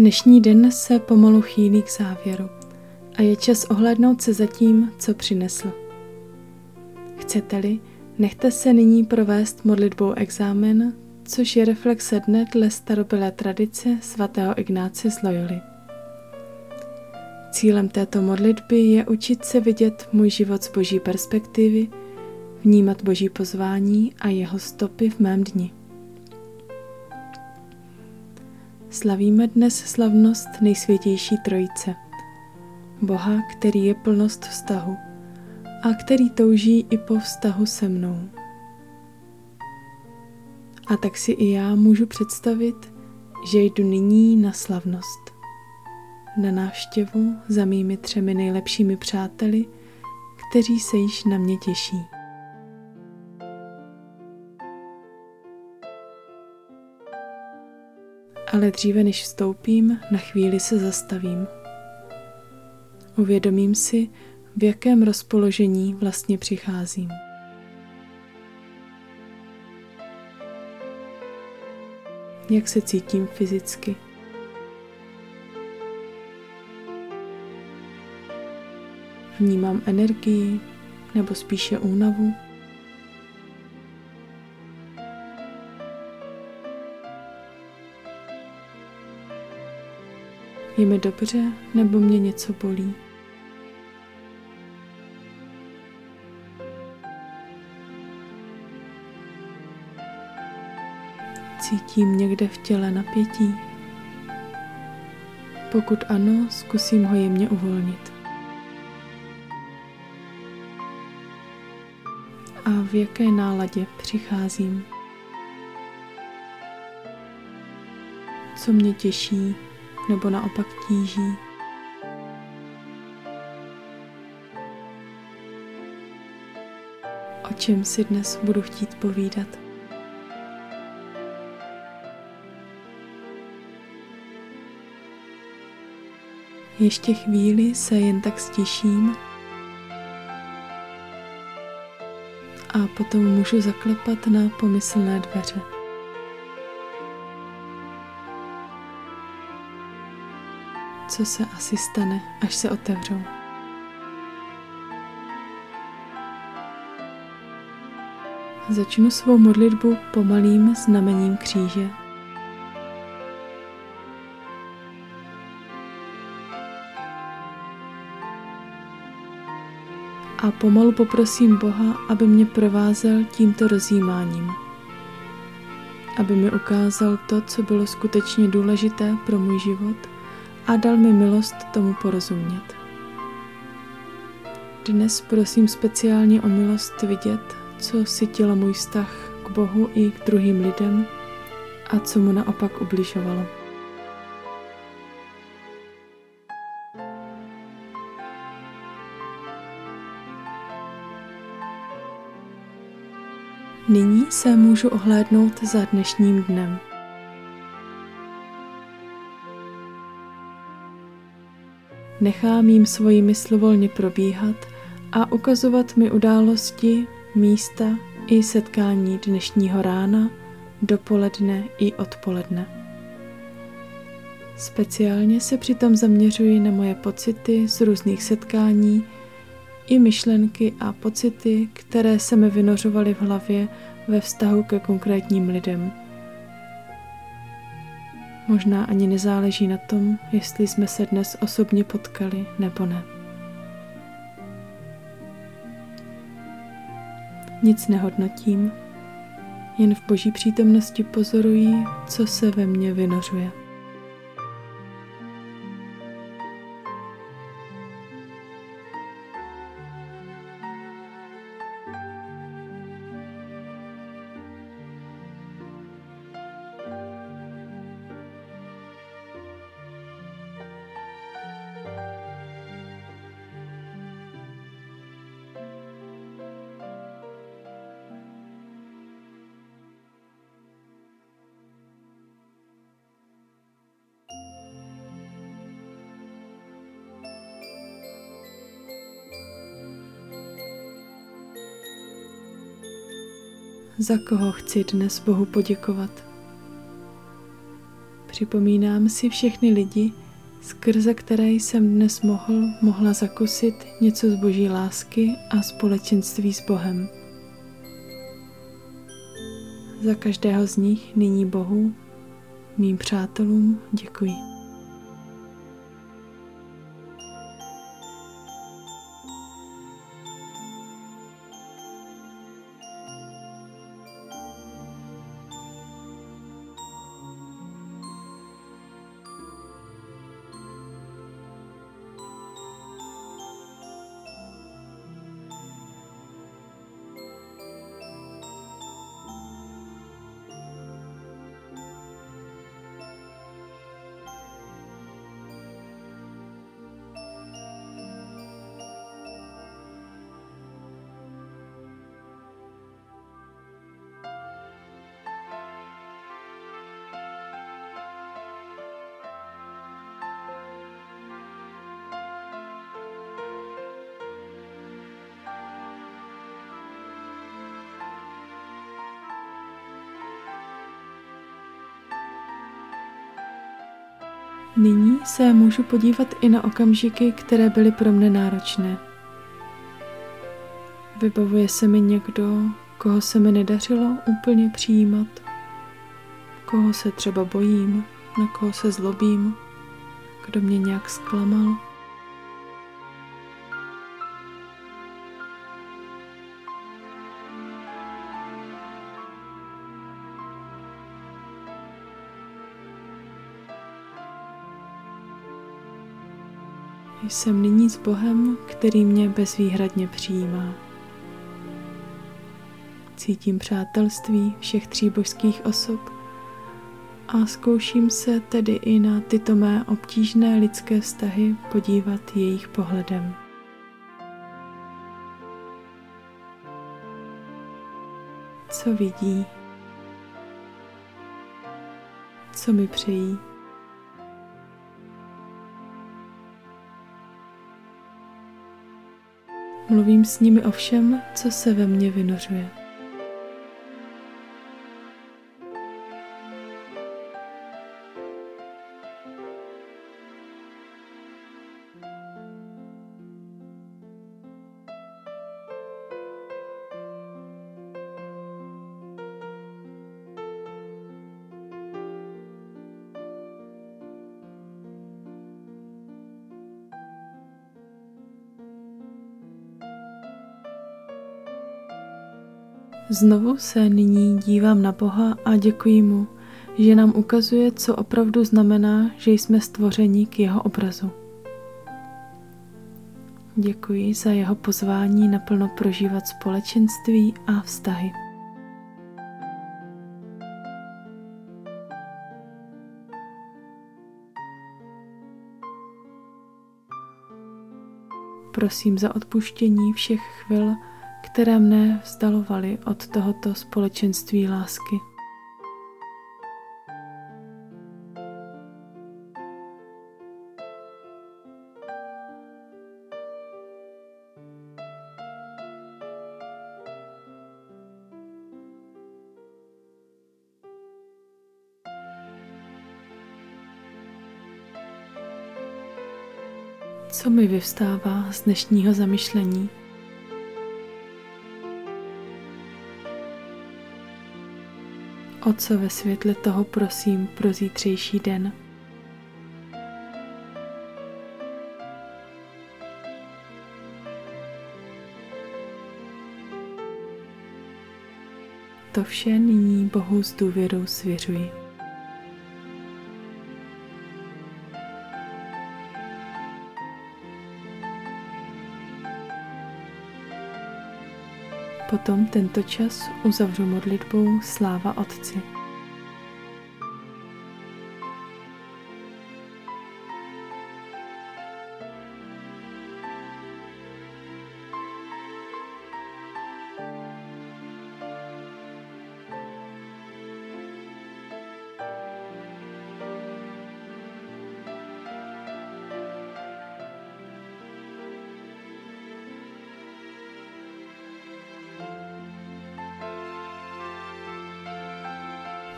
Dnešní den se pomalu chýlí k závěru a je čas ohlédnout se za tím, co přinesl. Chcete-li, nechte se nyní provést modlitbou exámen, což je reflexe dne dle starobylé tradice svatého Ignáce z Loyoli. Cílem této modlitby je učit se vidět můj život z boží perspektivy, vnímat boží pozvání a jeho stopy v mém dni. Slavíme dnes slavnost nejsvětější trojice. Boha, který je plnost vztahu a který touží i po vztahu se mnou. A tak si i já můžu představit, že jdu nyní na slavnost. Na návštěvu za mými třemi nejlepšími přáteli, kteří se již na mě těší. Ale dříve než vstoupím, na chvíli se zastavím. Uvědomím si, v jakém rozpoložení vlastně přicházím. Jak se cítím fyzicky. Vnímám energii nebo spíše únavu. Je mi dobře nebo mě něco bolí? Cítím někde v těle napětí? Pokud ano, zkusím ho jemně uvolnit. A v jaké náladě přicházím? Co mě těší nebo naopak tíží? O čem si dnes budu chtít povídat? Ještě chvíli se jen tak stiším a potom můžu zaklepat na pomyslné dveře. Co se asi stane, až se otevřou? Začnu svou modlitbu pomalým znamením kříže. a pomalu poprosím Boha, aby mě provázel tímto rozjímáním. Aby mi ukázal to, co bylo skutečně důležité pro můj život a dal mi milost tomu porozumět. Dnes prosím speciálně o milost vidět, co sytilo můj vztah k Bohu i k druhým lidem a co mu naopak ubližovalo. Nyní se můžu ohlédnout za dnešním dnem. Nechám jim svoji mysl volně probíhat a ukazovat mi události, místa i setkání dnešního rána, dopoledne i odpoledne. Speciálně se přitom zaměřuji na moje pocity z různých setkání, i myšlenky a pocity, které se mi vynořovaly v hlavě ve vztahu ke konkrétním lidem. Možná ani nezáleží na tom, jestli jsme se dnes osobně potkali nebo ne. Nic nehodnotím, jen v boží přítomnosti pozoruji, co se ve mně vynořuje. Za koho chci dnes Bohu poděkovat? Připomínám si všechny lidi, skrze které jsem dnes mohl, mohla zakusit něco z boží lásky a společenství s Bohem. Za každého z nich nyní Bohu, mým přátelům děkuji. Nyní se můžu podívat i na okamžiky, které byly pro mne náročné. Vybavuje se mi někdo, koho se mi nedařilo úplně přijímat, koho se třeba bojím, na koho se zlobím, kdo mě nějak zklamal. Jsem nyní s Bohem, který mě bezvýhradně přijímá. Cítím přátelství všech tří božských osob a zkouším se tedy i na tyto mé obtížné lidské vztahy podívat jejich pohledem. Co vidí? Co mi přejí? Mluvím s nimi o všem, co se ve mně vynořuje. Znovu se nyní dívám na Boha a děkuji mu, že nám ukazuje, co opravdu znamená, že jsme stvořeni k jeho obrazu. Děkuji za jeho pozvání naplno prožívat společenství a vztahy. Prosím za odpuštění všech chvil, které mne vzdalovaly od tohoto společenství lásky. Co mi vyvstává z dnešního zamyšlení? O co ve světle toho prosím pro zítřejší den? To vše nyní Bohu s důvěrou svěřuji. Potom tento čas uzavřu modlitbou Sláva Otci.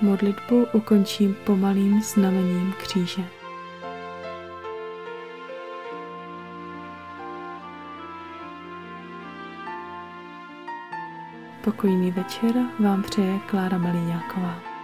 Modlitbu ukončím pomalým znamením kříže. Pokojný večer vám přeje Klára Malíňáková.